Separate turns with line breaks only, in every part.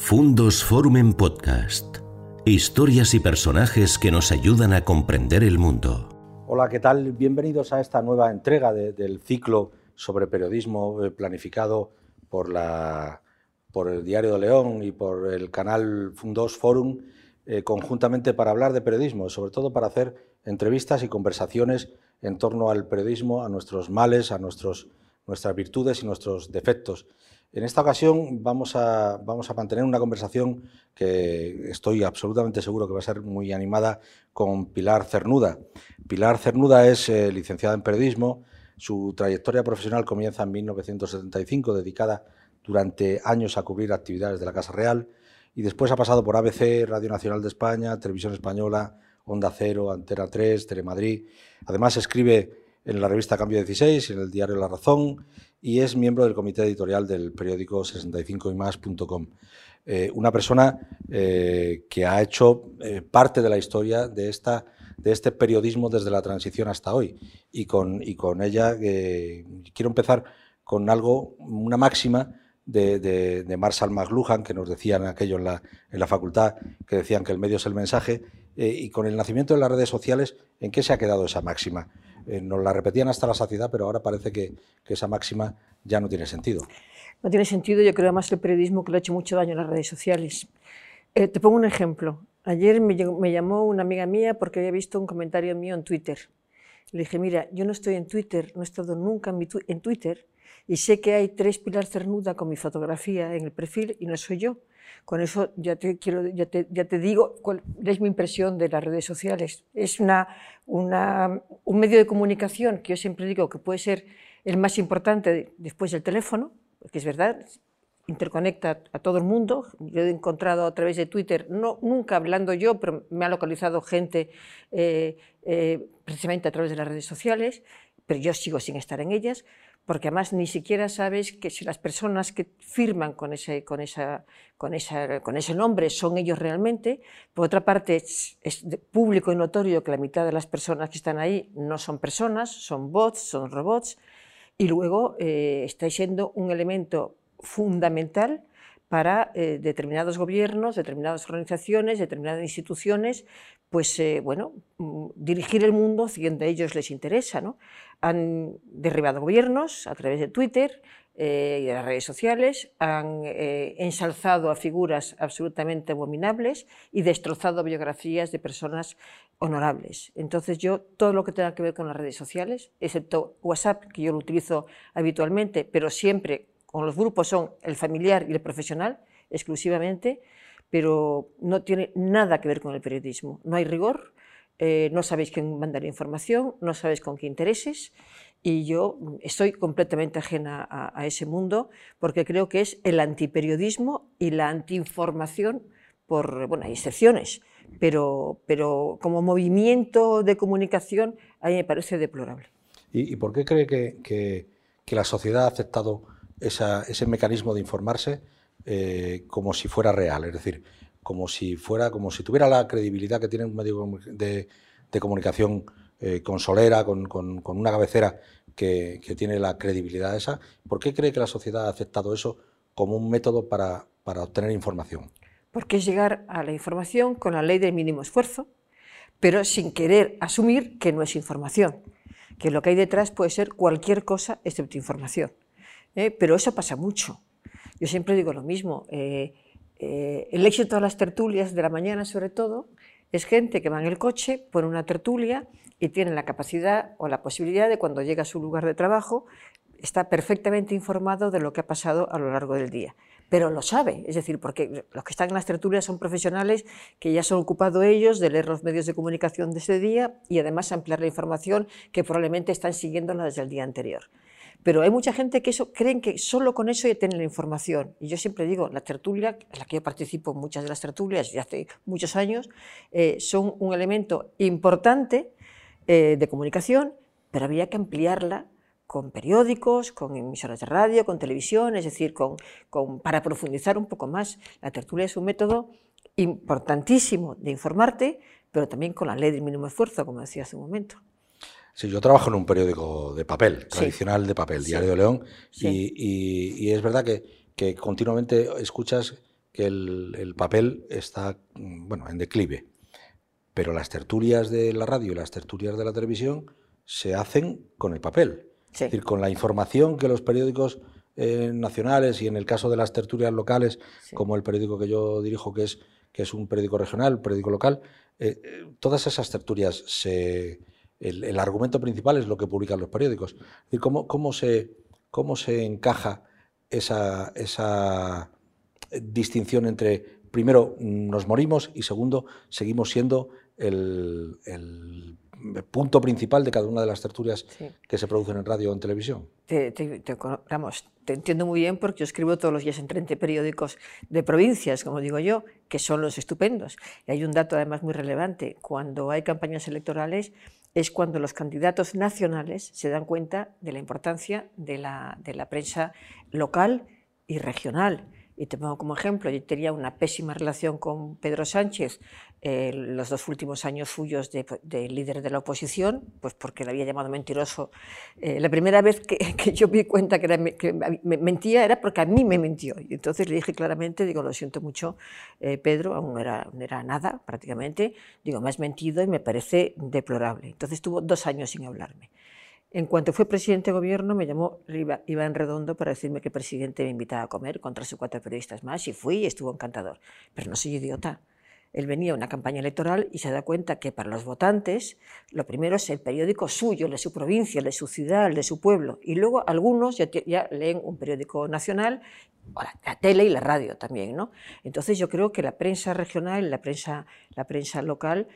Fundos Forum en Podcast. Historias y personajes que nos ayudan a comprender el mundo.
Hola, ¿qué tal? Bienvenidos a esta nueva entrega del ciclo sobre periodismo eh, planificado por, la, por el Diario de León y por el canal Fundos Forum, eh, conjuntamente para hablar de periodismo, sobre todo para hacer entrevistas y conversaciones en torno al periodismo, a nuestros males, a nuestros, nuestras virtudes y nuestros defectos. En esta ocasión vamos a, vamos a mantener una conversación que estoy absolutamente seguro que va a ser muy animada con Pilar Cernuda. Pilar Cernuda es eh, licenciada en periodismo. Su trayectoria profesional comienza en 1975, dedicada durante años a cubrir actividades de la Casa Real, y después ha pasado por ABC, Radio Nacional de España, Televisión Española, Onda Cero, Antena 3, Telemadrid. Además escribe en la revista Cambio 16 y en el diario La Razón y es miembro del comité editorial del periódico 65ymas.com. Eh, una persona eh, que ha hecho eh, parte de la historia de, esta, de este periodismo desde la transición hasta hoy. Y con, y con ella quiero empezar con algo, una máxima de, de, Marshall McLuhan, que nos decían aquello en la, en la facultad, que decían que el medio es el mensaje, y con el nacimiento de las redes sociales, ¿en qué se ha quedado esa máxima? Eh, nos la repetían hasta la saciedad, pero ahora parece que, esa máxima ya no tiene sentido.
No tiene sentido, yo creo más el periodismo que le ha hecho mucho daño a las redes sociales. Eh, te pongo un ejemplo. Ayer me, llamó una amiga mía porque había visto un comentario mío en Twitter. Le dije, mira, yo no estoy en Twitter, no he estado nunca en, en Twitter y sé que hay tres Pilar Cernuda con mi fotografía en el perfil y no soy yo. Con eso ya te, quiero, ya te, ya te digo cuál es mi impresión de las redes sociales. Es una, una, un medio de comunicación que yo siempre digo que puede ser el más importante después del teléfono, porque es verdad, interconecta a todo el mundo. Yo he encontrado a través de Twitter, no, nunca hablando yo, pero me ha localizado gente eh, eh, precisamente a través de las redes sociales, pero yo sigo sin estar en ellas porque además ni siquiera sabes que si las personas que firman con ese, con esa, con esa, con ese nombre son ellos realmente. Por otra parte, es, público y notorio que la mitad de las personas que están ahí no son personas, son bots, son robots, y luego eh, está siendo un elemento fundamental para eh, determinados gobiernos, determinadas organizaciones, determinadas instituciones, pues eh, bueno, mm, dirigir el mundo hacia donde a ellos les interesa. Han derribado gobiernos a través de Twitter eh, y de las redes sociales, han ensalzado a figuras absolutamente abominables y destrozado biografías de personas honorables. Entonces yo, todo lo que tenga que ver con las redes sociales, excepto WhatsApp, que yo lo utilizo habitualmente, pero siempre con los grupos son el familiar y el profesional exclusivamente, pero no tiene nada que ver con el periodismo. No hay rigor, eh, no sabéis quién manda la información, no sabéis con qué intereses, y yo estoy completamente ajena a, ese mundo porque creo que es el antiperiodismo y la antiinformación, por, bueno, hay excepciones, pero, pero como movimiento de comunicación a mí me parece deplorable.
¿Y, por qué cree que, que la sociedad ha aceptado ese mecanismo de informarse eh, como si fuera real, es decir, como si fuera, como si tuviera la credibilidad que tiene un medio de, comunicación eh, con solera, con, una cabecera que, tiene la credibilidad esa. ¿Por qué cree que la sociedad ha aceptado eso como un método para, para obtener información?
Porque es llegar a la información con la ley del mínimo esfuerzo, pero sin querer asumir que no es información, que lo que hay detrás puede ser cualquier cosa excepto información. ¿eh? pero eso pasa mucho. Yo siempre digo lo mismo, eh, eh, el éxito de las tertulias de la mañana sobre todo es gente que va en el coche, pone una tertulia y tiene la capacidad o la posibilidad de cuando llega a su lugar de trabajo, está perfectamente informado de lo que ha pasado a lo largo del día. Pero lo sabe, es decir, porque los que están en las tertulias son profesionales que ya se han ocupado ellos de leer los medios de comunicación de ese día y además ampliar la información que probablemente están siguiéndola desde el día anterior. Pero hay mucha gente que eso, creen que solo con eso ya tienen la información. Y yo siempre digo, la tertulia, en la que yo participo en muchas de las tertulias ya hace muchos años, eh, son un elemento importante eh, de comunicación, pero habría que ampliarla con periódicos, con emisoras de radio, con televisión, es decir, para profundizar un poco más. La tertulia es un método importantísimo de informarte, pero también con la ley del mínimo esfuerzo, como decía hace un momento.
Sí, yo trabajo en un periódico de papel, tradicional de papel, Diario de León, y, es verdad que, continuamente escuchas que el, papel está bueno, en declive, pero las tertulias de la radio y las tertulias de la televisión se hacen con el papel, es decir, con la información que los periódicos eh, nacionales y en el caso de las tertulias locales, como el periódico que yo dirijo, que es, que es un periódico regional, un periódico local, eh, eh, todas esas tertulias, se, el, argumento principal es lo que publican los periódicos. Es decir, cómo, cómo, se, cómo se encaja esa, esa distinción entre, primero, nos morimos y segundo, seguimos siendo el, punto principal de cada una de las tertulias que se producen en radio o en televisión.
Te, vamos, te entiendo muy bien porque yo escribo todos los días en 30 periódicos de provincias, como digo yo, que son los estupendos. Y hay un dato además muy relevante. Cuando hay campañas electorales es cuando los candidatos nacionales se dan cuenta de la importancia de la, de la prensa local y regional. Y te pongo como ejemplo, yo tenía una pésima relación con Pedro Sánchez eh, los dos últimos años suyos de, líder de la oposición, pues porque le había llamado mentiroso. Eh, la primera vez que, yo vi cuenta que, era, que, me mentía era porque a mí me mintió. Y entonces le dije claramente, digo, lo siento mucho, eh, Pedro, aún no era, no era nada prácticamente, digo, me has mentido y me parece deplorable. Entonces estuvo dos años sin hablarme. En cuanto fue presidente de gobierno, me llamó Iván Redondo para decirme que el presidente me invitaba a comer con tres o cuatro periodistas más y fui y estuvo encantador. Pero no soy idiota. Él venía a una campaña electoral y se da cuenta que para los votantes lo primero es el periódico suyo, el de su provincia, el de su ciudad, el de su pueblo. Y luego algunos ya, leen un periódico nacional, la tele y la radio también. ¿no? Entonces yo creo que la prensa regional, la prensa, la prensa local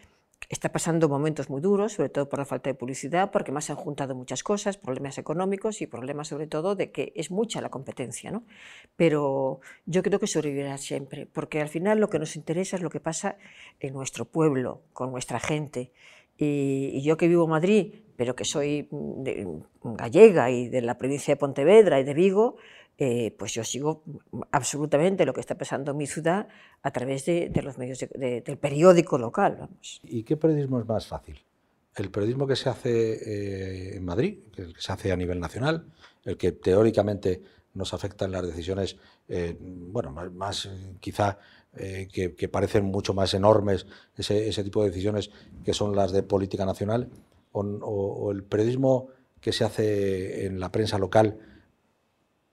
está pasando momentos muy duros, sobre todo por la falta de publicidad, porque más se han juntado muchas cosas, problemas económicos y problemas sobre todo de que es mucha la competencia. ¿no? Pero yo creo que sobrevivirá siempre, porque al final lo que nos interesa es lo que pasa en nuestro pueblo, con nuestra gente. Y, yo que vivo en Madrid, pero que soy gallega y de la provincia de Pontevedra y de Vigo, eh, pues yo sigo absolutamente lo que está pasando en mi ciudad a través de, los medios del periódico local.
¿Y qué periodismo es más fácil? ¿El periodismo que se hace eh, en Madrid, el que se hace a nivel nacional, el que teóricamente nos afecta en las decisiones, eh, bueno, más, quizá que, parecen mucho más enormes ese, tipo de decisiones que son las de política nacional, o el periodismo que se hace en la prensa local,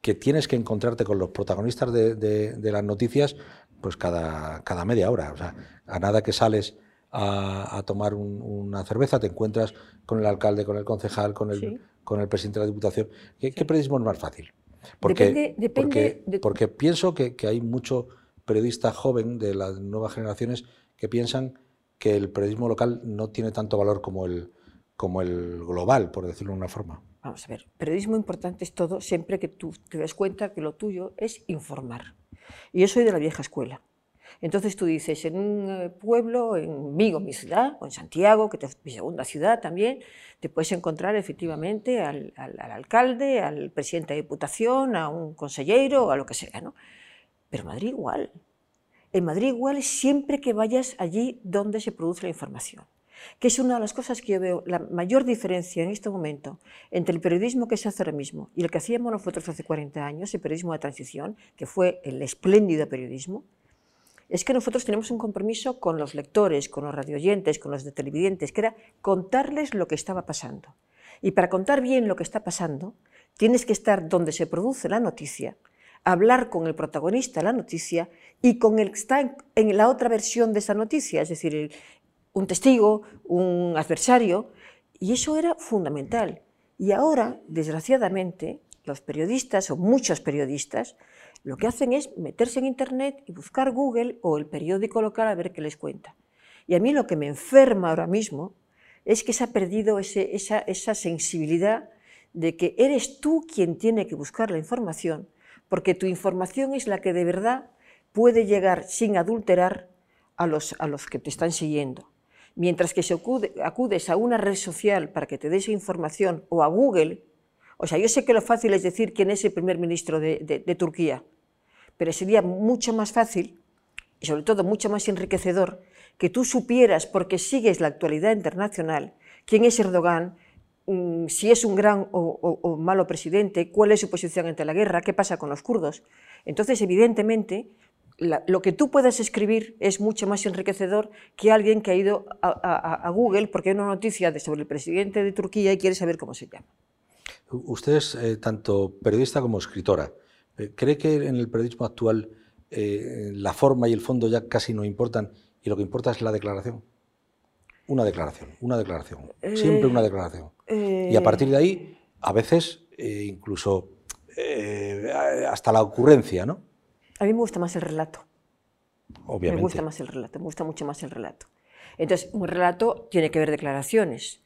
que tienes que encontrarte con los protagonistas de, las noticias pues cada, cada, media hora. O sea, a nada que sales a, tomar una cerveza te encuentras con el alcalde, con el concejal, con el, con el presidente de la Diputación. ¿Qué, periodismo es más fácil? Porque, porque, porque pienso que, que, hay mucho periodista joven de las nuevas generaciones que piensan que el periodismo local no tiene tanto valor como el, como el global, por decirlo de una forma.
Vamos a ver, periodismo importante es todo siempre que tú te des cuenta que lo tuyo es informar. Y yo soy de la vieja escuela. Entonces tú dices, en un eh, pueblo, en Vigo, mi ciudad, o en Santiago, que es mi segunda ciudad también, te puedes encontrar efectivamente al, alcalde, al presidente de diputación, a un consejero, a lo que sea, ¿no? Pero Madrid igual. En Madrid igual siempre que vayas allí donde se produce la información que es una de las cosas que yo veo, la mayor diferencia en este momento entre el periodismo que se hace ahora mismo y el que hacíamos nosotros hace 40 años, el periodismo de transición, que fue el espléndido periodismo, es que nosotros tenemos un compromiso con los lectores, con los radioyentes, con los televidentes, que era contarles lo que estaba pasando. Y para contar bien lo que está pasando, tienes que estar donde se produce la noticia, hablar con el protagonista de la noticia y con el que está en, la otra versión de esa noticia, es decir, el, un testigo, un adversario, y eso era fundamental. Y ahora, desgraciadamente, los periodistas o muchos periodistas lo que hacen es meterse en Internet y buscar Google o el periódico local a ver qué les cuenta. Y a mí lo que me enferma ahora mismo es que se ha perdido esa, sensibilidad de que eres tú quien tiene que buscar la información, porque tu información es la que de verdad puede llegar sin adulterar a los que te están siguiendo. Mientras que acudes a una red social para que te des información o a Google, o sea, yo sé que lo fácil es decir quién es el primer ministro de, Turquía, pero sería mucho más fácil y sobre todo mucho más enriquecedor que tú supieras, porque sigues la actualidad internacional, quién es Erdogan, mm, si es un gran o, o, malo presidente, cuál es su posición ante la guerra, qué pasa con los kurdos. Entonces, evidentemente, lo que tú puedes escribir es mucho más enriquecedor que alguien que ha ido a, Google porque hay una noticia de, sobre el presidente de Turquía y quiere saber cómo se llama.
Usted es eh, tanto periodista como escritora. Eh, ¿Cree que en el periodismo actual eh, la forma y el fondo ya casi no importan y lo que importa es la declaración? Una declaración, una declaración, siempre una declaración. Y a partir de ahí, a veces incluso hasta la ocurrencia, ¿no?
A mí me gusta más el relato.
Obviamente.
Me gusta más el relato, me gusta mucho más el relato. Entonces, un relato tiene que ver declaraciones,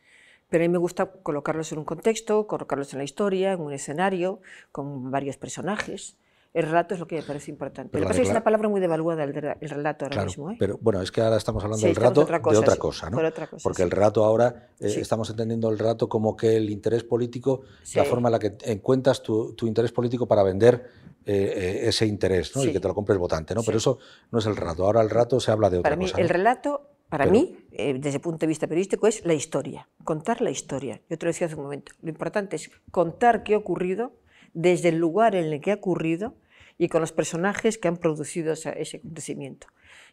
pero a mí me gusta colocarlos en un contexto, colocarlos en la historia, en un escenario, con varios personajes. El relato es lo que me parece importante. Lo que pasa es que es una palabra muy devaluada el, relato ahora mismo. ¿eh?
Pero bueno, es que ahora estamos hablando del relato de otra cosa, ¿no? Porque el relato ahora, eh, estamos entendiendo el relato como que el interés político, la forma en la que encuentras tu, tu interés político para vender eh, eh, ese interés ¿no? y que te lo compre el votante. ¿no? Pero eso no es el relato. Ahora el relato se habla de otra
para
cosa.
Mí, El relato, para mí, desde el punto de vista periodístico, es la historia. Contar la historia. Yo te lo decía hace un momento. Lo importante es contar qué ha ocurrido desde el lugar en el que ha ocurrido y con los personajes que han producido ese acontecimiento.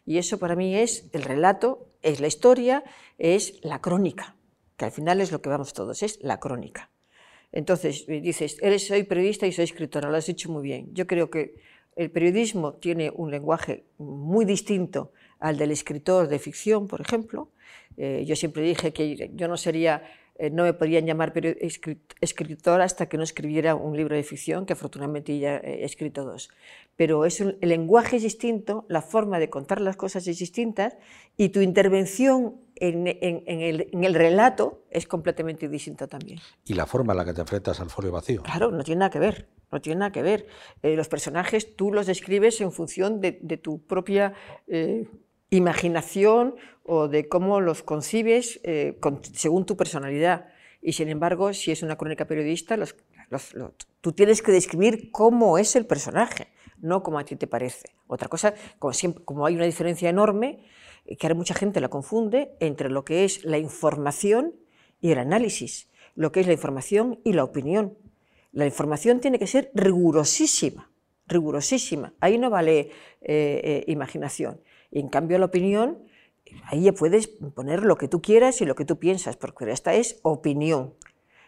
Y eso para mí es el relato, es la historia, es la crónica, que al final es lo que vamos todos, es la crónica. Entonces, eh, dices, eres, soy periodista y soy escritora, lo has dicho muy bien. Yo creo que el periodismo tiene un lenguaje muy distinto al del escritor de ficción, por ejemplo. Eh, yo siempre dije que yo no sería no me podían llamar escritora hasta que no escribiera un libro de ficción, que afortunadamente ya he escrito dos. Pero es el lenguaje es distinto, la forma de contar las cosas es distinta y tu intervención en, el, relato es completamente distinta también.
Y la forma en la que te enfrentas al folio vacío.
Claro, no tiene nada que ver, no tiene nada que ver. Eh, los personajes tú los describes en función de, tu propia... Eh, imaginación o de cómo los concibes eh, según tu personalidad. Y sin embargo, si es una crónica periodista, tú tienes que describir cómo es el personaje, no como a ti te parece. Otra cosa, como, siempre, como hay una diferencia enorme, eh, que ahora mucha gente la confunde entre lo que es la información y el análisis, lo que es la información y la opinión. La información tiene que ser rigurosísima, rigurosísima. Ahí no vale eh, imaginación. En cambio la opinión, ahí puedes poner lo que tú quieras y lo que tú piensas, porque esta es opinión.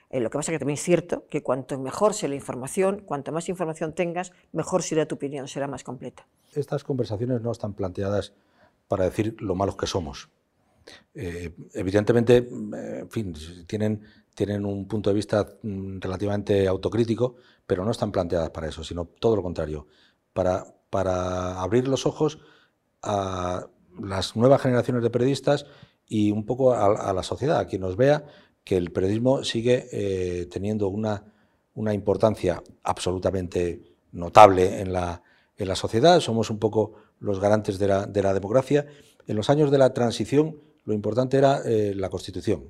Eh, lo que pasa es que también es cierto que cuanto mejor sea la información, cuanto más información tengas, mejor será tu opinión, será más completa.
Estas conversaciones no están planteadas para decir lo malos que somos. Eh, evidentemente, eh, tienen, tienen un punto de vista mm, relativamente autocrítico, pero no están planteadas para eso, sino todo lo contrario, para, para abrir los ojos a las nuevas generaciones de periodistas y un poco a, la sociedad, a quien nos vea que el periodismo sigue eh, teniendo una, una, importancia absolutamente notable en la, en la, sociedad, somos un poco los garantes de la, de la, democracia. En los años de la transición lo importante era eh, la Constitución.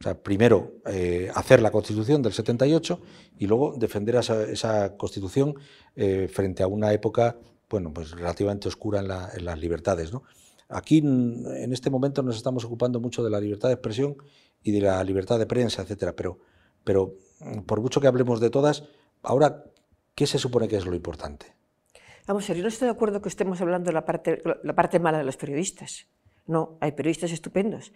O sea, primero eh, hacer la Constitución del 78 y luego defender esa, esa Constitución frente a una época bueno, pues relativamente oscura en, las libertades. ¿no? Aquí, en este momento, nos estamos ocupando mucho de la libertad de expresión y de la libertad de prensa, etcétera, pero, pero mm, por mucho que hablemos de todas, ahora, ¿qué se supone que es lo importante?
Vamos a ver, yo no estoy de acuerdo que estemos hablando de la parte, la parte mala de los periodistas. No, hay periodistas estupendos.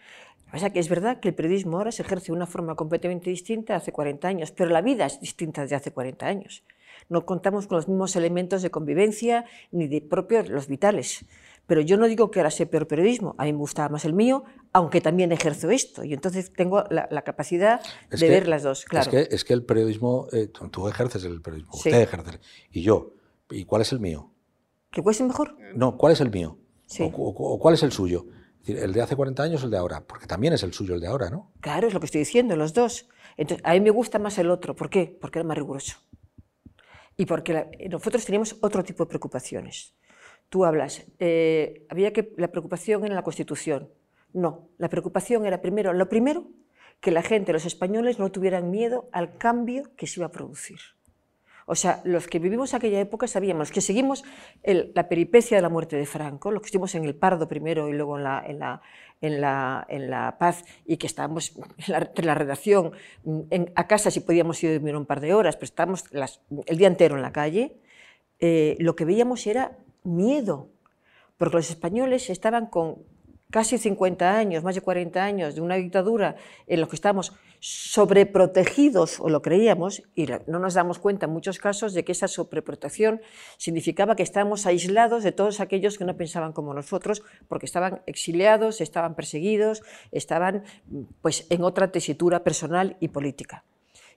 O sea que es verdad que el periodismo ahora se ejerce de una forma completamente distinta hace 40 años, pero la vida es distinta desde hace 40 años no contamos con los mismos elementos de convivencia ni de propios los vitales. Pero yo no digo que ahora sea peor periodismo, a mí me gustaba más el mío, aunque también ejerzo esto, y entonces tengo la, capacidad de ver las dos, claro.
Es que, es que el periodismo, eh, tú ejerces el periodismo, usted ejerce, y yo, ¿y cuál es el mío?
¿Que cuál es el mejor?
No, ¿cuál es el mío? O, cuál es el suyo? ¿El de hace 40 años o el de ahora? Porque también es el suyo el de ahora, ¿no?
Claro, es lo que estoy diciendo, los dos. Entonces, a mí me gusta más el otro. ¿Por qué? Porque era más riguroso y porque nosotros teníamos otro tipo de preocupaciones. Tú hablas, eh, había que la preocupación era la Constitución. No, la preocupación era primero, lo primero, que la gente, los españoles, no tuvieran miedo al cambio que se iba a producir. O sea, los que vivimos aquella época sabíamos que seguimos la peripecia de la muerte de Franco, los que estuvimos en el Pardo primero y luego en la, Paz y que estábamos en la, redacción a casa si podíamos ir a dormir un par de horas, pero estábamos el día entero en la calle, eh, lo que veíamos era miedo, porque los españoles estaban con casi 50 años, más de 40 años de una dictadura en la que estábamos sobreprotegidos, o lo creíamos, y no nos damos cuenta en muchos casos de que esa sobreprotección significaba que estábamos aislados de todos aquellos que no pensaban como nosotros, porque estaban exiliados, estaban perseguidos, estaban pues, en otra tesitura personal y política.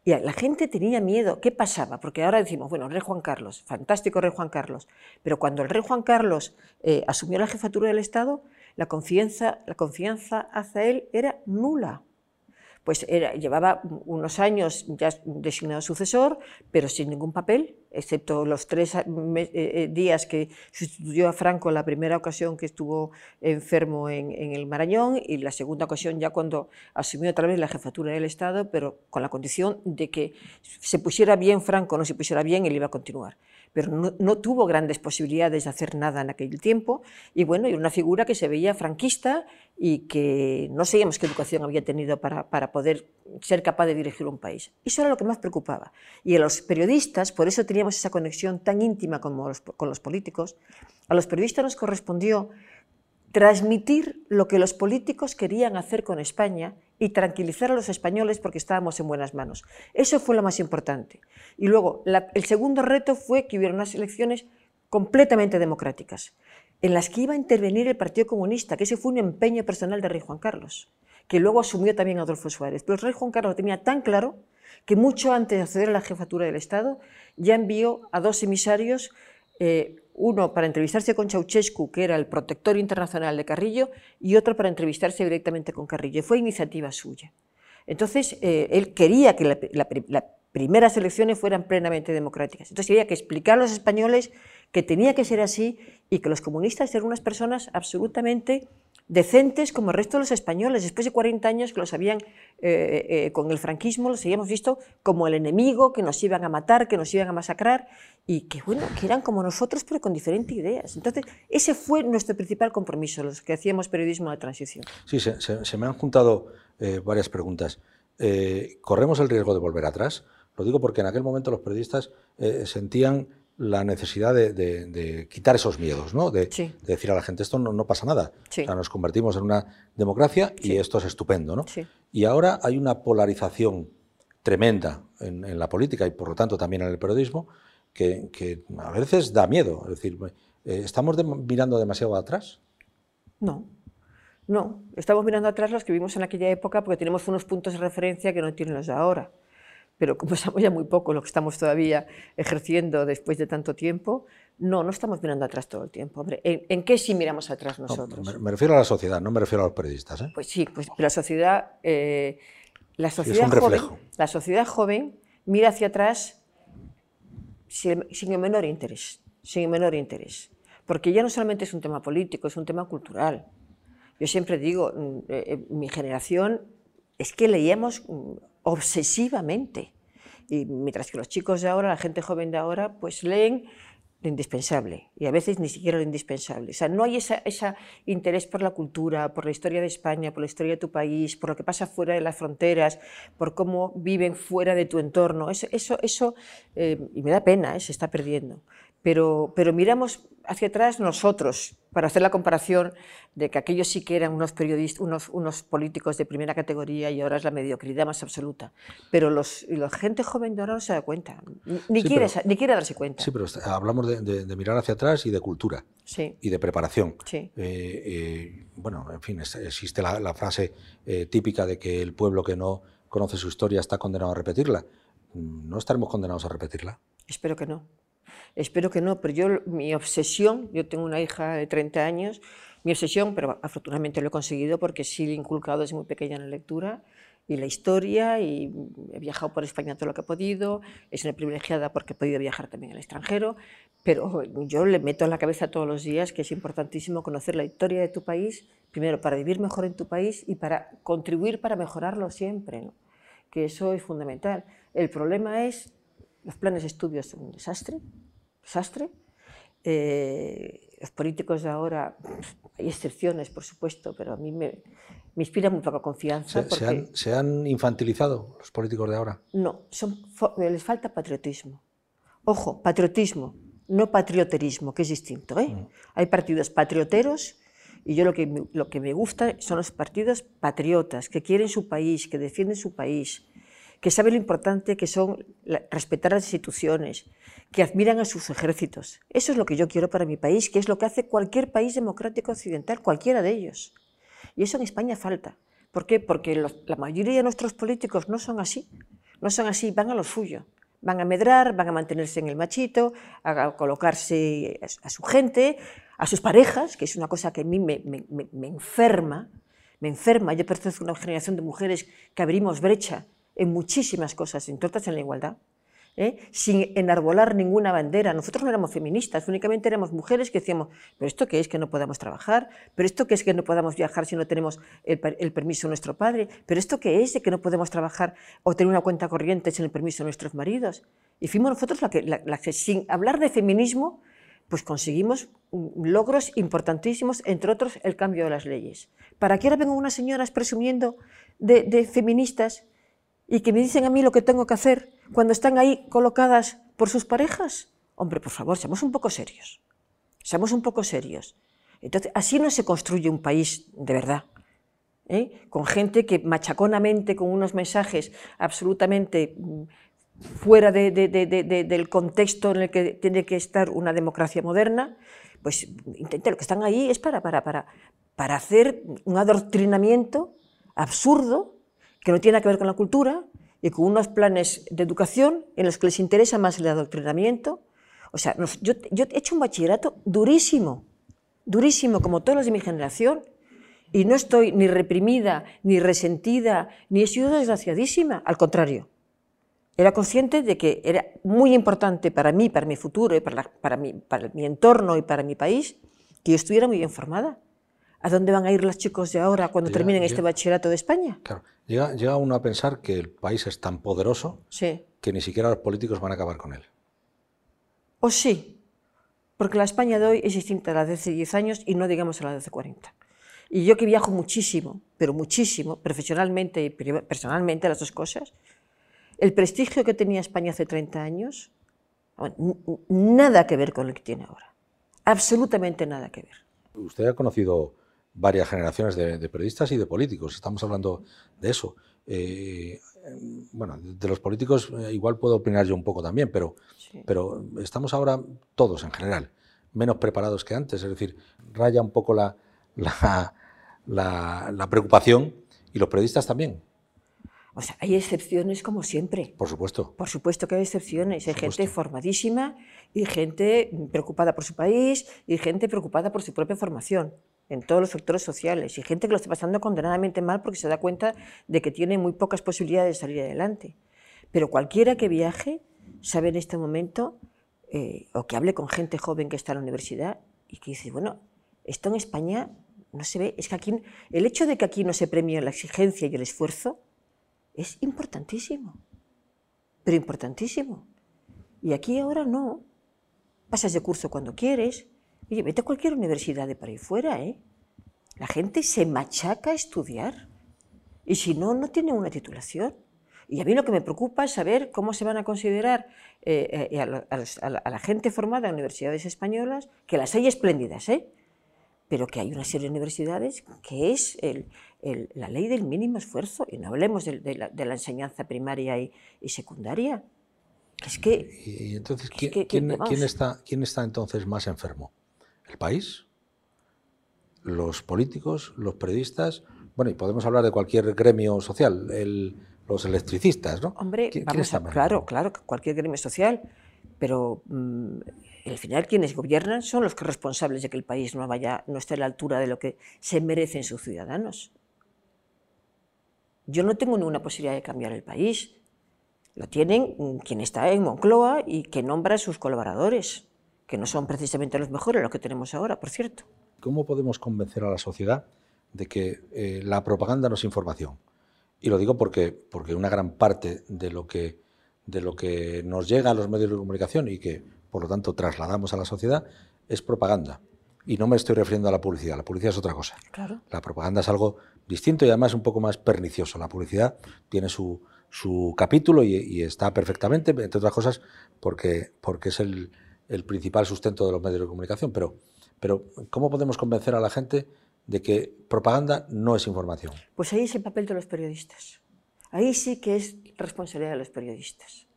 Y la gente tenía miedo. ¿Qué pasaba? Porque ahora decimos, bueno, rey Juan Carlos, fantástico rey Juan Carlos, pero cuando el rey Juan Carlos eh, asumió la jefatura del Estado, la confianza, la confianza hacia él era nula. Pues era, llevaba unos años ya designado sucesor, pero sin ningún papel, excepto los tres eh, eh, días que sustituyó a Franco la primera ocasión que estuvo enfermo en, en, el Marañón y la segunda ocasión ya cuando asumió otra vez la jefatura del Estado, pero con la condición de que se pusiera bien Franco o no se pusiera bien, él iba a continuar pero no, tuvo grandes posibilidades de hacer nada en aquel tiempo, y bueno, era una figura que se veía franquista y que no sabíamos qué educación había tenido para, para poder ser capaz de dirigir un país. Eso era lo que más preocupaba. Y a los periodistas, por eso teníamos esa conexión tan íntima con los, con los políticos, a los periodistas nos correspondió transmitir lo que los políticos querían hacer con España y tranquilizar a los españoles porque estábamos en buenas manos. Eso fue lo más importante. Y luego, el segundo reto fue que hubiera unas elecciones completamente democráticas, en las que iba a intervenir el Partido Comunista, que ese fue un empeño personal de Rey Juan Carlos, que luego asumió también Adolfo Suárez. Pero el Rey Juan Carlos lo tenía tan claro que mucho antes de acceder a la jefatura del Estado ya envió a dos emisarios eh, uno para entrevistarse con Ceausescu, que era el protector internacional de Carrillo, y otro para entrevistarse directamente con Carrillo. Fue iniciativa suya. Entonces, eh, él quería que las primeras elecciones fueran plenamente democráticas. Entonces, quería que explicar a los españoles que tenía que ser así y que los comunistas eran unas personas absolutamente decentes como el resto de los españoles. Después de 40 años que los habían, eh, eh, con el franquismo, los habíamos visto como el enemigo, que nos iban a matar, que nos iban a masacrar, y que, bueno, que eran como nosotros, pero con diferentes ideas. Entonces, ese fue nuestro principal compromiso, los que hacíamos periodismo de transición.
Sí, se, me han juntado eh, varias preguntas. ¿Corremos el riesgo de volver atrás? Lo digo porque en aquel momento los periodistas sentían la necesidad de, quitar esos miedos, ¿no? de, decir a la gente, esto no, pasa nada. O sea, nos convertimos en una democracia y esto es estupendo. ¿no? Y ahora hay una polarización tremenda en, la política y por lo tanto también en el periodismo que, a veces da miedo. Es decir, eh, ¿estamos mirando demasiado atrás?
No, no. Estamos mirando atrás los que vimos en aquella época porque tenemos unos puntos de referencia que no tienen los de ahora pero como sabemos ya muy poco lo que estamos todavía ejerciendo después de tanto tiempo, no, no estamos mirando atrás todo el tiempo. Hombre, ¿en, qué sí miramos atrás nosotros?
me, refiero a la sociedad, no me refiero a los periodistas. ¿eh?
Pues sí, pues la sociedad, eh, la sociedad joven, la sociedad joven mira hacia atrás sin, sin el menor interés, sin el menor interés, porque ya no solamente es un tema político, es un tema cultural. Yo siempre digo, mm, eh, mi generación es que leíamos mm, obsesivamente. Y mientras que los chicos de ahora, la gente joven de ahora, pues leen lo indispensable y a veces ni siquiera lo indispensable. O sea, no hay ese interés por la cultura, por la historia de España, por la historia de tu país, por lo que pasa fuera de las fronteras, por cómo viven fuera de tu entorno. Eso, eso, eso eh, y me da pena, eh, se está perdiendo. Pero, pero miramos hacia atrás nosotros, para hacer la comparación de que aquellos sí que eran unos periodistas, unos, unos políticos de primera categoría y ahora es la mediocridad más absoluta. Pero los, la gente joven de ahora no se da cuenta, ni, quiere, ni quiere darse cuenta.
Sí, pero hablamos de, mirar hacia atrás y de cultura
sí.
y de preparación.
Sí.
Eh, eh, bueno, en fin, existe la, frase eh, típica de que el pueblo que no conoce su historia está condenado a repetirla. ¿No estaremos condenados a repetirla?
Espero que no. Espero que no, pero yo, mi obsesión, yo tengo una hija de 30 años, mi obsesión, pero afortunadamente lo he conseguido porque sí le he inculcado desde muy pequeña en la lectura y la historia y he viajado por España todo lo que he podido, es una privilegiada porque he podido viajar también al extranjero, pero yo le meto en la cabeza todos los días que es importantísimo conocer la historia de tu país, primero para vivir mejor en tu país y para contribuir para mejorarlo siempre, que eso es fundamental. El problema es, los planes de estudios son un desastre, desastre. Eh, los políticos de ahora, hay excepciones, por supuesto, pero a mí me, me inspira muy poca confianza.
Se, han, infantilizado los políticos de ahora?
No, son, les falta patriotismo. Ojo, patriotismo. no patrioterismo, que es distinto. ¿eh? Hay partidos patrioteros y yo lo que, lo que me gusta son los partidos patriotas, que quieren su país, que defienden su país, que saben lo importante que son respetar las instituciones, que admiran a sus ejércitos. Eso es lo que yo quiero para mi país, que es lo que hace cualquier país democrático occidental, cualquiera de ellos. Y eso en España falta. ¿Por qué? Porque la mayoría de nuestros políticos no son así. No son así, van a lo suyo. Van a medrar, van a mantenerse en el machito, a colocarse a su gente, a sus parejas, que es una cosa que a mí me, me, me enferma. Me enferma. Yo pertenezco a una generación de mujeres que abrimos brecha en muchísimas cosas, entre otras en la igualdad. ¿eh? sin enarbolar ninguna bandera. Nosotros no éramos feministas, únicamente éramos mujeres que decíamos, pero esto qué es que no podamos trabajar, pero esto qué es que no podamos viajar si no tenemos el, permiso de nuestro padre, pero esto qué es de que no podemos trabajar o tener una cuenta corriente sin el permiso de nuestros maridos. Y fuimos nosotros la que, sin hablar de feminismo, pues conseguimos logros importantísimos, entre otros el cambio de las leyes. ¿Para qué ahora vengo unas señoras presumiendo de feministas y que me dicen a mí lo que tengo que hacer cuando están ahí colocadas por sus parejas? Hombre, por favor, seamos un poco serios. Seamos un poco serios. Entonces, así no se construye un país de verdad. ¿eh? Con gente que machaconamente, con unos mensajes absolutamente mm, fuera del contexto en el que tiene que estar una democracia moderna, pues intenta, lo que están ahí es para, para, para, para hacer un adoctrinamiento absurdo que no tiene que ver con la cultura y con unos planes de educación en los que les interesa más el adoctrinamiento. O sea, yo, he hecho un bachillerato durísimo, durísimo, como todos los de mi generación, y no estoy ni reprimida, ni resentida, ni he sido desgraciadísima, al contrario. Era consciente de que era muy importante para mí, para mi futuro, y para, para, mi, para mi entorno y para mi país, que yo estuviera muy bien formada. ¿A dónde van a ir los chicos de ahora cuando terminen este bachillerato de España?
Claro. Llega, uno a pensar que el país es tan poderoso que ni siquiera los políticos van a acabar con él.
O sí, porque la España de hoy es distinta a la de hace 10 años y no digamos a la de hace 40. Y yo que viajo muchísimo, pero muchísimo, profesionalmente y personalmente, las dos cosas, el prestigio que tenía España hace 30 años, nada que ver con lo que tiene ahora. Absolutamente nada que ver.
Usted ha conocido varias generaciones de, periodistas y de políticos. Estamos hablando de eso. Eh, bueno, de los políticos eh, igual puedo opinar yo un poco también, pero, pero estamos ahora todos en general menos preparados que antes. Es decir, raya un poco la, la, la, preocupación y los periodistas también.
O sea, hay excepciones como siempre.
Por supuesto.
Por supuesto que hay excepciones. Hay gente formadísima y gente preocupada por su país y gente preocupada por su propia formación en todos los sectores sociales y gente que lo está pasando condenadamente mal porque se da cuenta de que tiene muy pocas posibilidades de salir adelante. Pero cualquiera que viaje sabe en este momento, eh, o que hable con gente joven que está en la universidad y que dice, bueno, esto en España no se ve, es que aquí, el hecho de que aquí no se premie la exigencia y el esfuerzo es importantísimo, pero importantísimo. Y aquí ahora no. Pasas de curso cuando quieres, Oye, vete a cualquier universidad de para ahí fuera, ¿eh? La gente se machaca a estudiar y si no, no tiene una titulación. Y a mí lo que me preocupa es saber cómo se van a considerar eh, eh, a, la, gente formada en universidades españolas, que las hay espléndidas, ¿eh? pero que hay una serie de universidades que es la ley del mínimo esfuerzo, y no hablemos de, la, enseñanza primaria y, secundaria. Es que,
y entonces, ¿quién, está, ¿quién está entonces más enfermo? El país, los políticos, los periodistas, bueno, y podemos hablar de cualquier gremio social, los electricistas, ¿no?
Hombre, vamos a, claro, claro, cualquier gremio social, pero mm, al final quienes gobiernan son los que responsables de que el país no vaya, no esté a la altura de lo que se merecen sus ciudadanos. Yo no tengo ninguna posibilidad de cambiar el país. Lo tienen mm, quien está en Moncloa y que nombra a sus colaboradores que no son precisamente los mejores, los que tenemos ahora, por cierto.
¿Cómo podemos convencer a la sociedad de que eh, la propaganda no es información? Y lo digo porque, porque una gran parte de lo, que, de lo que nos llega a los medios de comunicación y que, por lo tanto, trasladamos a la sociedad es propaganda. Y no me estoy refiriendo a la publicidad, la publicidad es otra cosa.
Claro.
La propaganda es algo distinto y además un poco más pernicioso. La publicidad tiene su, su capítulo y, y, está perfectamente, entre otras cosas, porque, porque es el, el principal sustento de los medios de comunicación, pero, pero ¿cómo podemos convencer a la gente de que propaganda no es información?
Pues ahí es el papel de los periodistas. Ahí sí que es responsabilidad de los periodistas.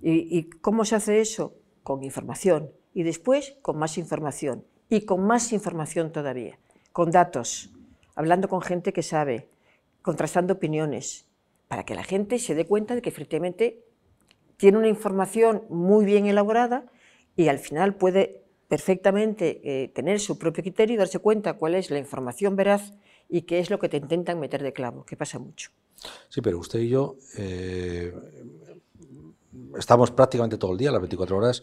¿Y, y cómo se hace eso? Con información. Y después con más información. Y con más información todavía. Con datos. Hablando con gente que sabe. Contrastando opiniones. Para que la gente se dé cuenta de que efectivamente tiene una información muy bien elaborada y al final puede perfectamente eh, tener su propio criterio y darse cuenta cuál es la información veraz y qué es lo que te intentan meter de clavo, que pasa mucho.
Sí, pero usted y yo eh, estamos prácticamente todo el día, las 24 horas,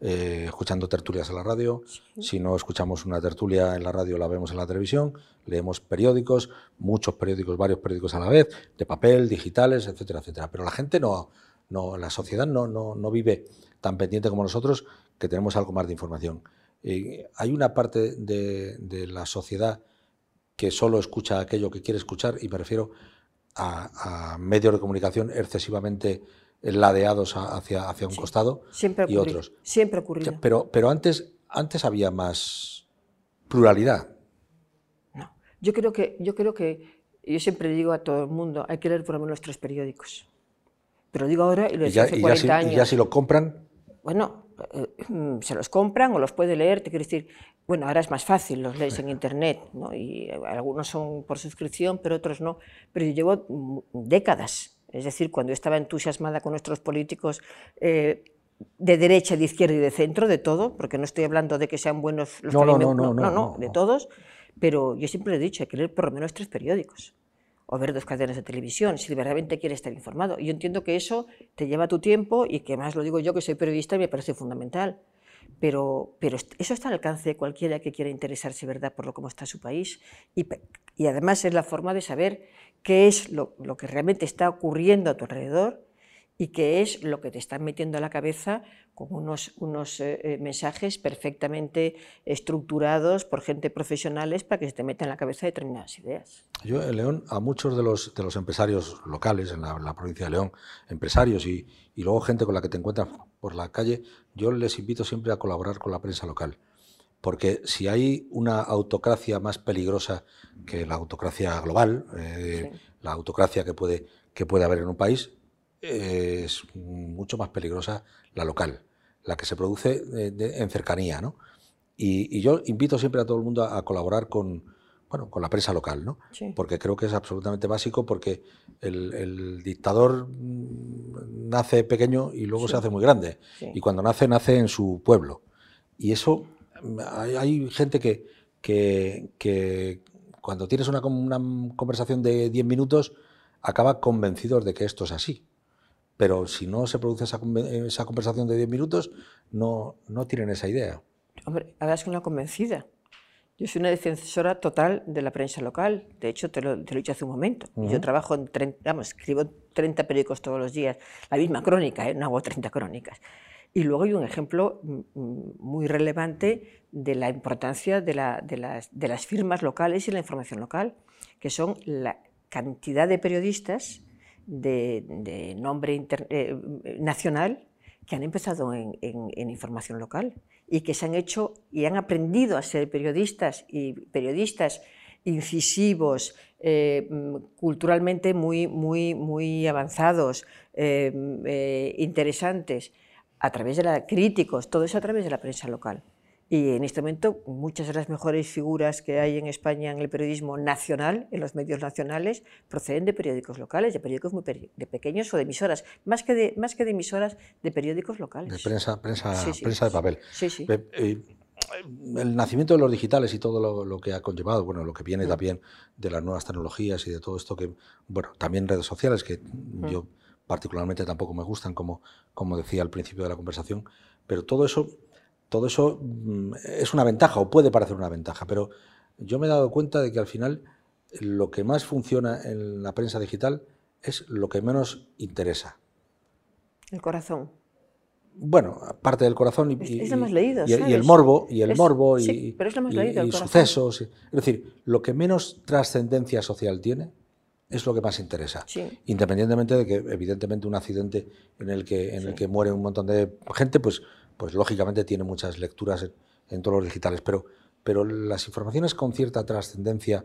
eh, escuchando tertulias en la radio. Si no escuchamos una tertulia en la radio, la vemos en la televisión. Leemos periódicos, muchos periódicos, varios periódicos a la vez, de papel, digitales, etcétera, etcétera. Pero la gente no, no la sociedad no, no, no vive tan pendiente como nosotros que tenemos algo más de información. hay una parte de, la sociedad que solo escucha aquello que quiere escuchar y me refiero a, medios de comunicación excesivamente ladeados hacia, hacia un costado
siempre
y otros.
Siempre ocurrido.
Pero, pero antes, antes había más pluralidad.
No, yo creo que, yo creo que, yo siempre digo a todo el mundo, hay que leer por lo menos tres periódicos. Pero digo ahora y lo decía hace 40
ya
años.
Y ya si lo compran,
bueno, eh, se los compran o los puede leer, te quiero decir, bueno, ahora es más fácil, los lees en internet, ¿no? y algunos son por suscripción, pero otros no, pero yo llevo décadas, es decir, cuando estaba entusiasmada con nuestros políticos eh, de derecha, de izquierda y de centro, de todo, porque no estoy hablando de que sean buenos los
no,
no,
no, no, no,
no, de todos, pero yo siempre he dicho, hay que leer por lo menos tres periódicos o ver dos cadenas de televisión, si verdaderamente quieres estar informado. Yo entiendo que eso te lleva tu tiempo y que más lo digo yo que soy periodista y me parece fundamental. Pero, pero eso está al alcance de cualquiera que quiera interesarse ¿verdad? por lo cómo está su país y, y además es la forma de saber qué es lo, lo que realmente está ocurriendo a tu alrededor y qué es lo que te están metiendo a la cabeza con unos, unos eh, eh, mensajes perfectamente estructurados por gente profesionales para que se te metan en la cabeza determinadas ideas.
Yo en León, a muchos de los, de los empresarios locales en la, provincia de León, empresarios y, y, luego gente con la que te encuentras por la calle, yo les invito siempre a colaborar con la prensa local. Porque si hay una autocracia más peligrosa que la autocracia global, eh, la autocracia que puede, que puede haber en un país, es mucho más peligrosa la local, la que se produce en cercanía. ¿no? Y, yo invito siempre a todo el mundo a, colaborar con, bueno, con la prensa local, ¿no? porque creo que es absolutamente básico, porque el, dictador mm, nace pequeño y luego se hace muy grande. Y cuando nace, nace en su pueblo. Y eso, hay, gente que, que, cuando tienes una, una conversación de 10 minutos, acaba convencidos de que esto es así pero si no se produce esa, esa conversación de 10 minutos, no, no tienen esa idea.
Hombre, verdad es una convencida. Yo soy una defensora total de la prensa local, de hecho te lo, te lo he dicho hace un momento. Yo trabajo en 30, vamos, escribo 30 periódicos todos los días, la misma crónica, ¿eh? no hago 30 crónicas. Y luego hay un ejemplo mm, mm, muy relevante de la importancia de, la, de, las, de las firmas locales y la información local, que son la cantidad de periodistas de, nombre eh, nacional que han empezado en, información local y que se han hecho y han aprendido a ser periodistas y periodistas incisivos, eh, culturalmente muy, muy, muy avanzados, eh, interesantes, a través de la críticos, todo eso a través de la prensa local. Y en este momento muchas de las mejores figuras que hay en España en el periodismo nacional, en los medios nacionales, proceden de periódicos locales, de periódicos muy de pequeños o de emisoras, más que de, más que de emisoras, de periódicos locales.
De prensa, prensa, prensa de papel.
Sí, sí.
Eh, el nacimiento de los digitales y todo lo, que ha conllevado, bueno, lo que viene mm. también de las nuevas tecnologías y de todo esto que, bueno, también redes sociales que mm. yo particularmente tampoco me gustan, como, como decía al principio de la conversación, pero todo eso todo eso mm, es una ventaja o puede parecer una ventaja, pero yo me he dado cuenta de que al final lo que más funciona en la prensa digital es lo que menos interesa.
El corazón.
Bueno, aparte del corazón y,
es, lo más leído,
y, el morbo y el morbo
y, pero es lo más
leído, y sucesos. Es decir, lo que menos trascendencia social tiene es lo que más interesa. Independientemente de que, evidentemente, un accidente en el que, en el que muere un montón de gente, pues pues lógicamente tiene muchas lecturas en, todos los digitales, pero, pero las informaciones con cierta trascendencia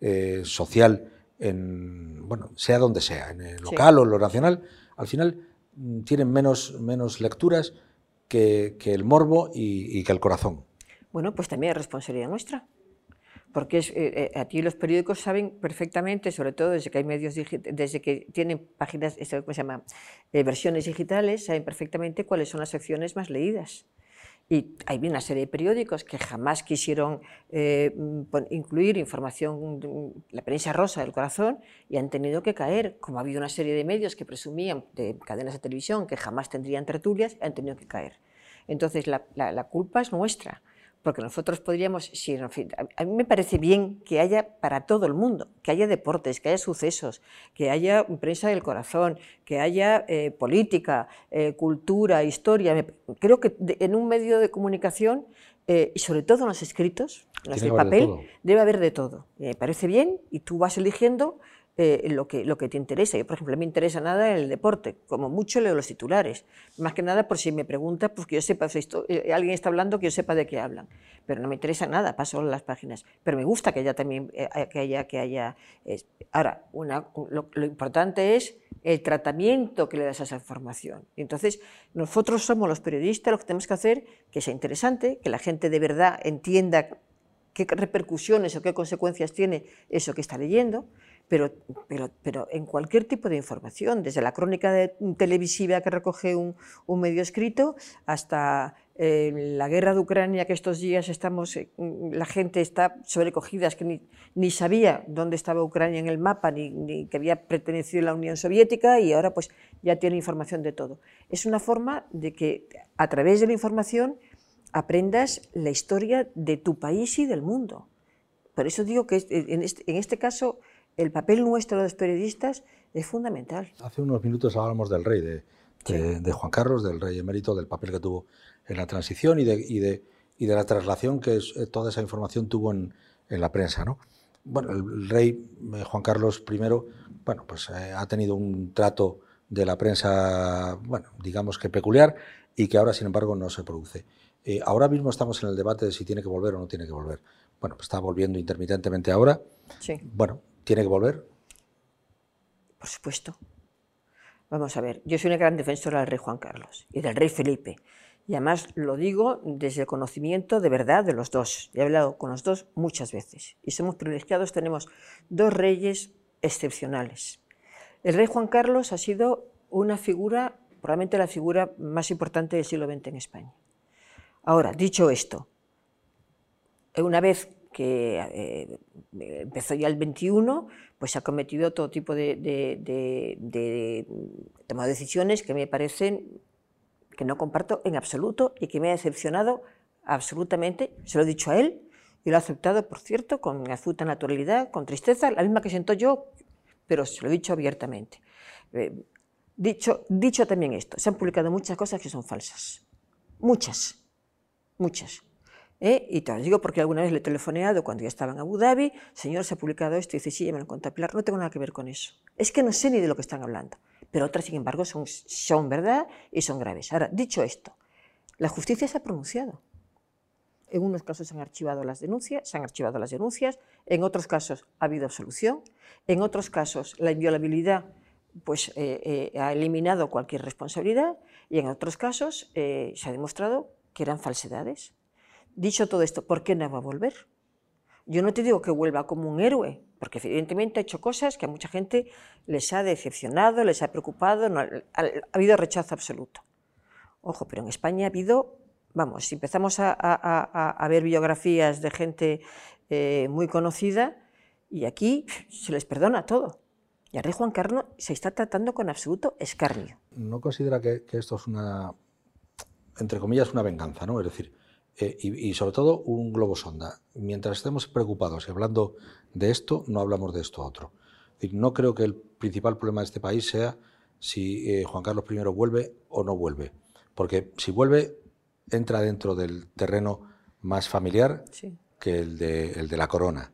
eh, social, en, bueno, sea donde sea, en el local o en lo nacional, al final mm, tienen menos, menos lecturas que, el morbo y, que el corazón.
Bueno, pues también es responsabilidad nuestra porque eh, eh, aquí los periódicos saben perfectamente, sobre todo desde que hay medios desde que tienen páginas, ¿cómo se llama? versiones digitales, saben perfectamente cuáles son las secciones más leídas. Y hay una serie de periódicos que jamás quisieron eh, incluir información, la prensa rosa del corazón, y han tenido que caer, como ha habido una serie de medios que presumían, de cadenas de televisión, que jamás tendrían tertulias, han tenido que caer. Entonces, la culpa es nuestra porque nosotros podríamos, si, a mí me parece bien que haya para todo el mundo, que haya deportes, que haya sucesos, que haya prensa del corazón, que haya eh, política, eh, cultura, historia. Creo que en un medio de comunicación, eh, y sobre todo en los escritos, en los de papel, debe haber de todo. Me parece bien y tú vas eligiendo eh, lo, que, lo que te interesa. Yo, por ejemplo, no me interesa nada el deporte, como mucho leo los titulares, más que nada por si me pregunta, pues que yo sepa, si eh, alguien está hablando, que yo sepa de qué hablan. Pero no me interesa nada, paso las páginas. Pero me gusta que haya también, eh, que haya... Que haya ahora, una, lo, importante es el tratamiento que le das a esa información. entonces, nosotros somos los periodistas, lo que tenemos que hacer que sea interesante, que la gente de verdad entienda qué repercusiones o qué consecuencias tiene eso que está leyendo, pero, pero, pero en cualquier tipo de información, desde la crónica de, televisiva que recoge un, un medio escrito hasta eh, la guerra de Ucrania, que estos días estamos, eh, la gente está sobrecogida, es que ni, ni, sabía dónde estaba Ucrania en el mapa, ni, ni, que había pertenecido a la Unión Soviética y ahora pues ya tiene información de todo. Es una forma de que a través de la información aprendas la historia de tu país y del mundo. Por eso digo que en este, en este caso el papel nuestro de los periodistas es fundamental.
Hace unos minutos hablábamos del rey, de, Juan Carlos, del rey emérito, del papel que tuvo en la transición y de, y de, y de la traslación que eh, toda esa información tuvo en, en la prensa. ¿no? Bueno, el, rey eh, Juan Carlos I bueno, pues, eh, ha tenido un trato de la prensa, bueno, digamos que peculiar y que ahora, sin embargo, no se produce. ahora mismo estamos en el debate de si tiene que volver o no tiene que volver. Bueno, pues está volviendo intermitentemente ahora.
Sí.
Bueno, ¿Tiene que volver?
Por supuesto. Vamos a ver, yo soy una gran defensora del rey Juan Carlos y del rey Felipe. Y además lo digo desde el conocimiento de verdad de los dos. He hablado con los dos muchas veces. Y somos privilegiados, tenemos dos reyes excepcionales. El rey Juan Carlos ha sido una figura, probablemente la figura más importante del siglo XX en España. Ahora, dicho esto, una vez que eh, empezó ya el 21, pues ha cometido todo tipo de, de, de, decisiones que me parecen que no comparto en absoluto y que me ha decepcionado absolutamente. Se lo he dicho a él y lo ha aceptado, por cierto, con absoluta naturalidad, con tristeza, la misma que siento yo, pero se lo he dicho abiertamente. Eh, dicho, dicho también esto, se han publicado muchas cosas que son falsas. Muchas, muchas. ¿Eh? Y te lo digo porque alguna vez le he telefoneado cuando ya estaba en Abu Dhabi, señor, se ha publicado esto, y dice, sí, ya me lo contó Pilar, no tengo nada que ver con eso. Es que no sé ni de lo que están hablando. Pero otras, sin embargo, son, son verdad y son graves. Ahora, dicho esto, la justicia se ha pronunciado. En unos casos se han archivado las denuncias, se han archivado las denuncias, en otros casos ha habido absolución, en otros casos la inviolabilidad pues, eh, eh, ha eliminado cualquier responsabilidad y en otros casos se ha demostrado que eran falsedades. Dicho todo esto, ¿por qué no va a volver? Yo no te digo que vuelva como un héroe, porque evidentemente ha hecho cosas que a mucha gente les ha decepcionado, les ha preocupado, ha, habido rechazo absoluto. Ojo, pero en España ha habido, vamos, si empezamos a, ver biografías de gente eh, muy conocida, y aquí se les perdona todo. Y al rey Juan Carlos se está tratando con absoluto escarnio.
¿No considera que, que esto es una, entre comillas, una venganza, ¿no? Es decir, eh, y, sobre todo un globo sonda. Mientras estemos preocupados y hablando de esto, no hablamos de esto otro. no creo que el principal problema de este país sea si eh, Juan Carlos I vuelve o no vuelve. Porque si vuelve, entra dentro del terreno más familiar que el de, el de, la corona.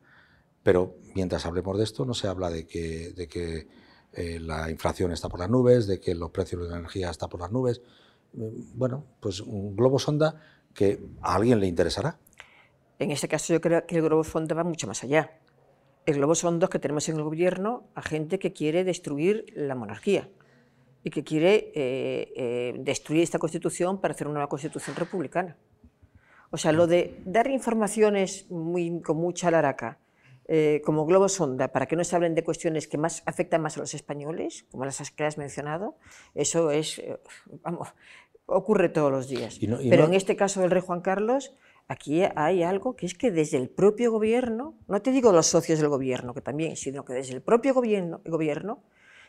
Pero mientras hablemos de esto, no se habla de que, de que eh, la inflación está por las nubes, de que los precios de la energía están por las nubes. bueno, pues un globo sonda que a alguien le interesará.
En este caso yo creo que el globo sonda va mucho más allá. El globo es que tenemos en el gobierno a gente que quiere destruir la monarquía y que quiere eh, eh, destruir esta constitución para hacer una nueva constitución republicana. O sea, lo de dar informaciones muy, con mucha laraca, eh, como globo sonda, para que no se hablen de cuestiones que más afectan más a los españoles, como las que has mencionado, eso es, vamos, ocurre todos los días. Pero en este caso del rey Juan Carlos, aquí hay algo que es que desde el propio gobierno, no te digo los socios del gobierno, que también, sino que desde el propio gobierno, el gobierno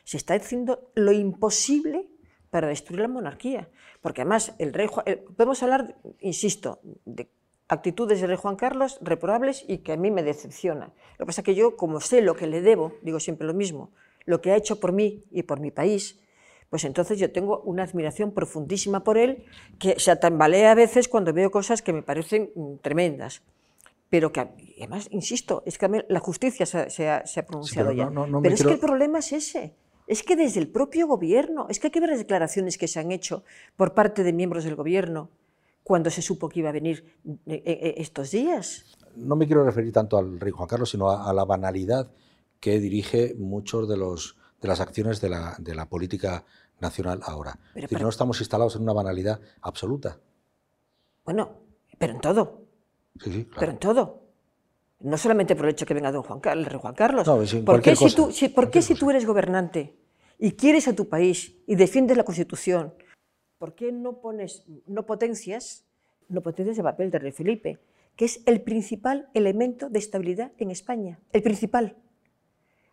se está haciendo lo imposible para destruir la monarquía. Porque además, el rey podemos hablar, insisto, de actitudes del rey Juan Carlos reprobables y que a mí me decepciona. Lo que pasa es que yo, como sé lo que le debo, digo siempre lo mismo, lo que ha hecho por mí y por mi país, pues entonces yo tengo una admiración profundísima por él, que se atambalea a veces cuando veo cosas que me parecen mm, tremendas pero que además, insisto, es que la justicia se, ha, pronunciado ya. pero es que el problema es ese es que desde el propio gobierno, es que hay que ver las declaraciones que se han hecho por parte de miembros del gobierno cuando se supo que iba a venir eh, eh, eh, estos días.
No me quiero referir tanto al rey Juan Carlos, sino a, la banalidad que dirige muchos de, los, de las acciones de la, de la política nacional ahora. Pero, no estamos instalados en una banalidad absoluta.
Bueno, pero en todo.
Sí, sí, claro.
Pero en todo. No solamente por el hecho que venga don Juan Carlos, el rey Juan Carlos. ¿Por qué, si tú, ¿por qué si tú eres gobernante y quieres a tu país y defiendes la Constitución, ¿por qué no pones, no potencias, no potencias el papel de rey Felipe, que es el principal elemento de estabilidad en España? El principal.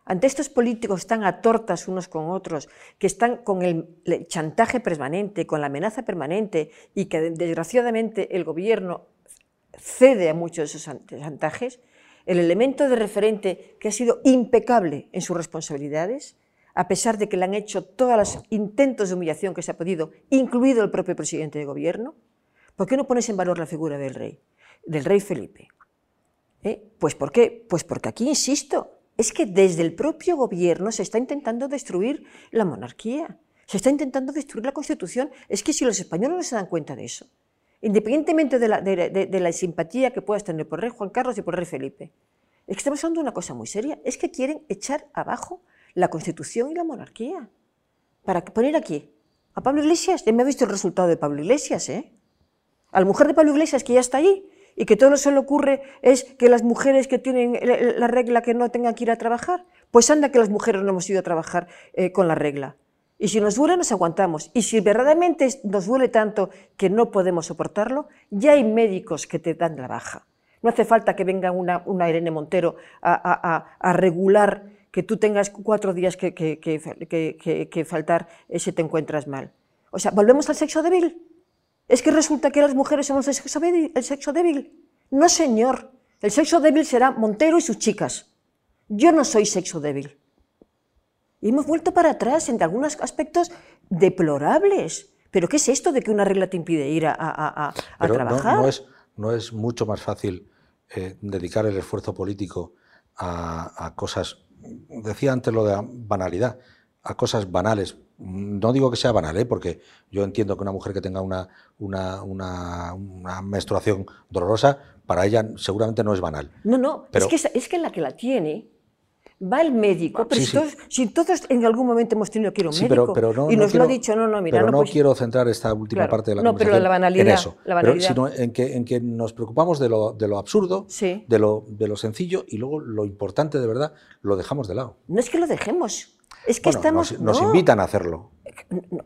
Ante estos políticos tan a tortas unos con otros, que están con el chantaje permanente, con la amenaza permanente y que desgraciadamente el gobierno cede a muchos de esos chantajes, el elemento de referente que ha sido impecable en sus responsabilidades, a pesar de que le han hecho todos los intentos de humillación que se ha podido, incluido el propio presidente de gobierno, ¿por qué no pones en valor la figura del rey, del rey Felipe? ¿Eh? Pues ¿por qué? Pues porque aquí, insisto, es que desde el propio gobierno se está intentando destruir la monarquía, se está intentando destruir la Constitución. Es que si los españoles no se dan cuenta de eso, independientemente de la, simpatía que puedas tener por rey Juan Carlos y por rey Felipe. Es que estamos hablando de una cosa muy seria, es que quieren echar abajo la Constitución y la monarquía. Para poner aquí a Pablo Iglesias, ya me ha visto el resultado de Pablo Iglesias, ¿eh? A la mujer de Pablo Iglesias que ya está ahí y que todo lo que se le ocurre es que las mujeres que tienen la regla que no tengan que ir a trabajar, pues anda que las mujeres no hemos ido a trabajar eh, con la regla. Y si nos duele, nos aguantamos. Y si verdaderamente nos duele tanto que no podemos soportarlo, ya hay médicos que te dan la baja. No hace falta que venga una, una Irene Montero a, regular que tú tengas cuatro días que, faltar si te encuentras mal. O sea, ¿volvemos al sexo débil? ¿Es que resulta que las mujeres somos el sexo débil? El sexo débil? No, señor. El sexo débil será Montero y sus chicas. Yo no soy sexo débil. Y hemos vuelto para atrás en algunos aspectos deplorables. ¿Pero qué es esto de que una regla te impide ir a, trabajar?
No, es, no, es, mucho más fácil eh, dedicar el esfuerzo político a, cosas, decía antes lo de banalidad, a cosas banales. No digo que sea banal, ¿eh? porque yo entiendo que una mujer que tenga una, una, una, menstruación dolorosa, para ella seguramente no es banal.
No, no, es, que, es que la que la tiene va el médico, pero si, Todos, en algún momento hemos tenido que ir a un médico y nos lo ha dicho, no, no, mira,
pero no, quiero centrar esta última parte de la
no, pero la banalidad, en eso, la
banalidad. sino en que, en que nos preocupamos de lo, de lo absurdo, de, lo, de lo sencillo y luego lo importante de verdad lo dejamos de lado.
No es que lo dejemos, es que estamos...
Nos, invitan a hacerlo.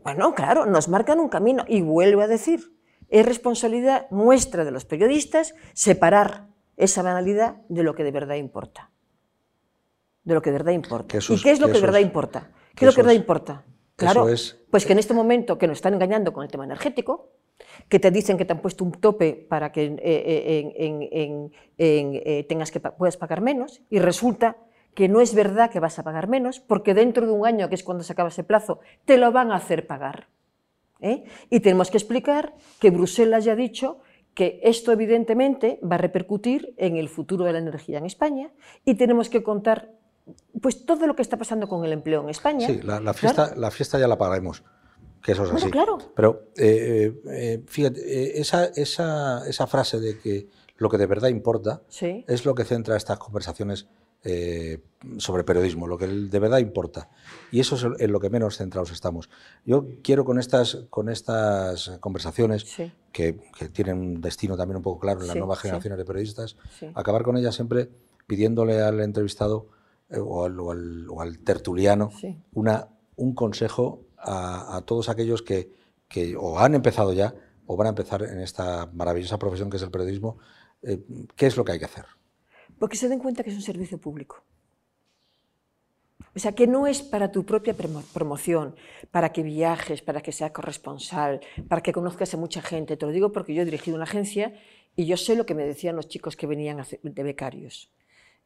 Bueno, claro, nos marcan un camino y vuelvo a decir, es responsabilidad nuestra de los periodistas separar esa banalidad de lo que de verdad importa de lo que de verdad importa. ¿Y qué es lo que, de verdad importa? ¿Qué es lo que de verdad importa? Claro, pues que en este momento que nos están engañando con el tema energético, que te dicen que te han puesto un tope para que eh, eh, eh, tengas que puedas pagar menos y resulta que no es verdad que vas a pagar menos porque dentro de un año, que es cuando se acaba ese plazo, te lo van a hacer pagar. Y tenemos que explicar que Bruselas ya ha dicho que esto evidentemente va a repercutir en el futuro de la energía en España y tenemos que contar pues todo lo que está pasando con el empleo en España.
Sí, la, fiesta, la fiesta ya la pagaremos. que eso es así.
claro.
Pero eh, eh, fíjate, esa, esa, esa, frase de que lo que de verdad importa es lo que centra estas conversaciones sobre periodismo, lo que de verdad importa. Y eso es en lo que menos centrados estamos. Yo quiero con estas, con estas conversaciones, que, que, tienen un destino también un poco claro en las nuevas generaciones de periodistas, acabar con ellas siempre pidiéndole al entrevistado o al, o, al, tertuliano una, un consejo a, todos aquellos que, que, o han empezado ya o van a empezar en esta maravillosa profesión que es el periodismo. Eh, ¿Qué es lo que hay que hacer?
Porque se den cuenta que es un servicio público. O sea, que no es para tu propia promoción, para que viajes, para que seas corresponsal, para que conozcas a mucha gente. Te lo digo porque yo he dirigido una agencia y yo sé lo que me decían los chicos que venían de becarios.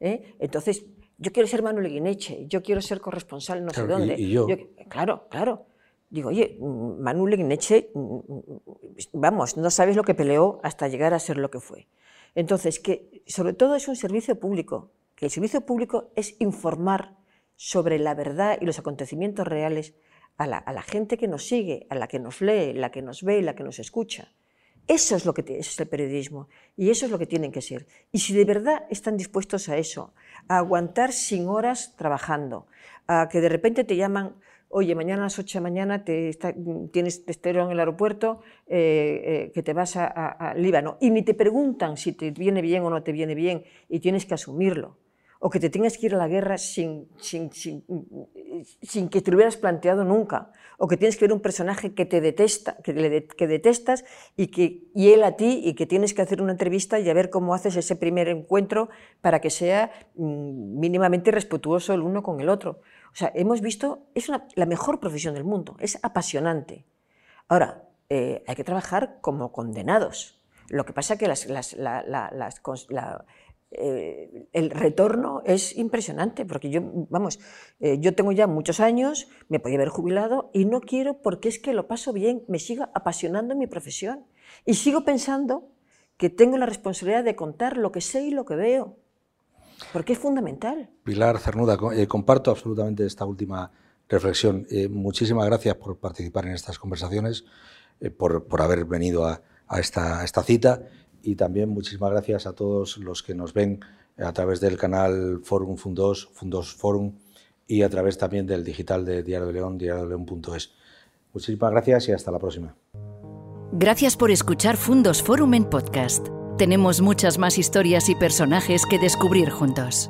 ¿eh? Entonces, yo quiero ser Manuel Guineche, yo quiero ser corresponsal no sé dónde.
Y, yo?
Claro, claro. Digo, oye, Manuel Guineche, vamos, no sabes lo que peleó hasta llegar a ser lo que fue. Entonces, que sobre todo es un servicio público, que el servicio público es informar sobre la verdad y los acontecimientos reales a la, gente que nos sigue, a la que nos lee, la que nos ve, la que nos escucha. Eso es lo que es el periodismo y eso es lo que tienen que ser. Y si de verdad están dispuestos a eso, a aguantar sin horas trabajando, a que de repente te llaman, oye, mañana a las 8 de la mañana te tienes te en el aeropuerto, eh, eh, que te vas a, Líbano, y ni te preguntan si te viene bien o no te viene bien, y tienes que asumirlo o que te tengas que ir a la guerra sin, sin, sin, que te lo hubieras planteado nunca, o que tienes que ver un personaje que te detesta, que, le, que detestas y, que, y él a ti, y que tienes que hacer una entrevista y a ver cómo haces ese primer encuentro para que sea mm, mínimamente respetuoso el uno con el otro. O sea, hemos visto, es la mejor profesión del mundo, es apasionante. Ahora, eh, hay que trabajar como condenados. Lo que pasa es que eh, el retorno es impresionante, porque yo, vamos, eh, yo tengo ya muchos años, me podía haber jubilado y no quiero porque es que lo paso bien, me sigo apasionando mi profesión y sigo pensando que tengo la responsabilidad de contar lo que sé y lo que veo, porque es fundamental.
Pilar Cernuda, eh, comparto absolutamente esta última reflexión. muchísimas gracias por participar en estas conversaciones, por, por, haber venido a, a, esta, a esta cita y también muchísimas gracias a todos los que nos ven a través del canal Forum Fundos, Fundos Forum y a través también del digital de Diario de León, diariodeleón.es. Muchísimas gracias y hasta la próxima.
Gracias por escuchar Fundos Forum en podcast. Tenemos muchas más historias y personajes que descubrir juntos.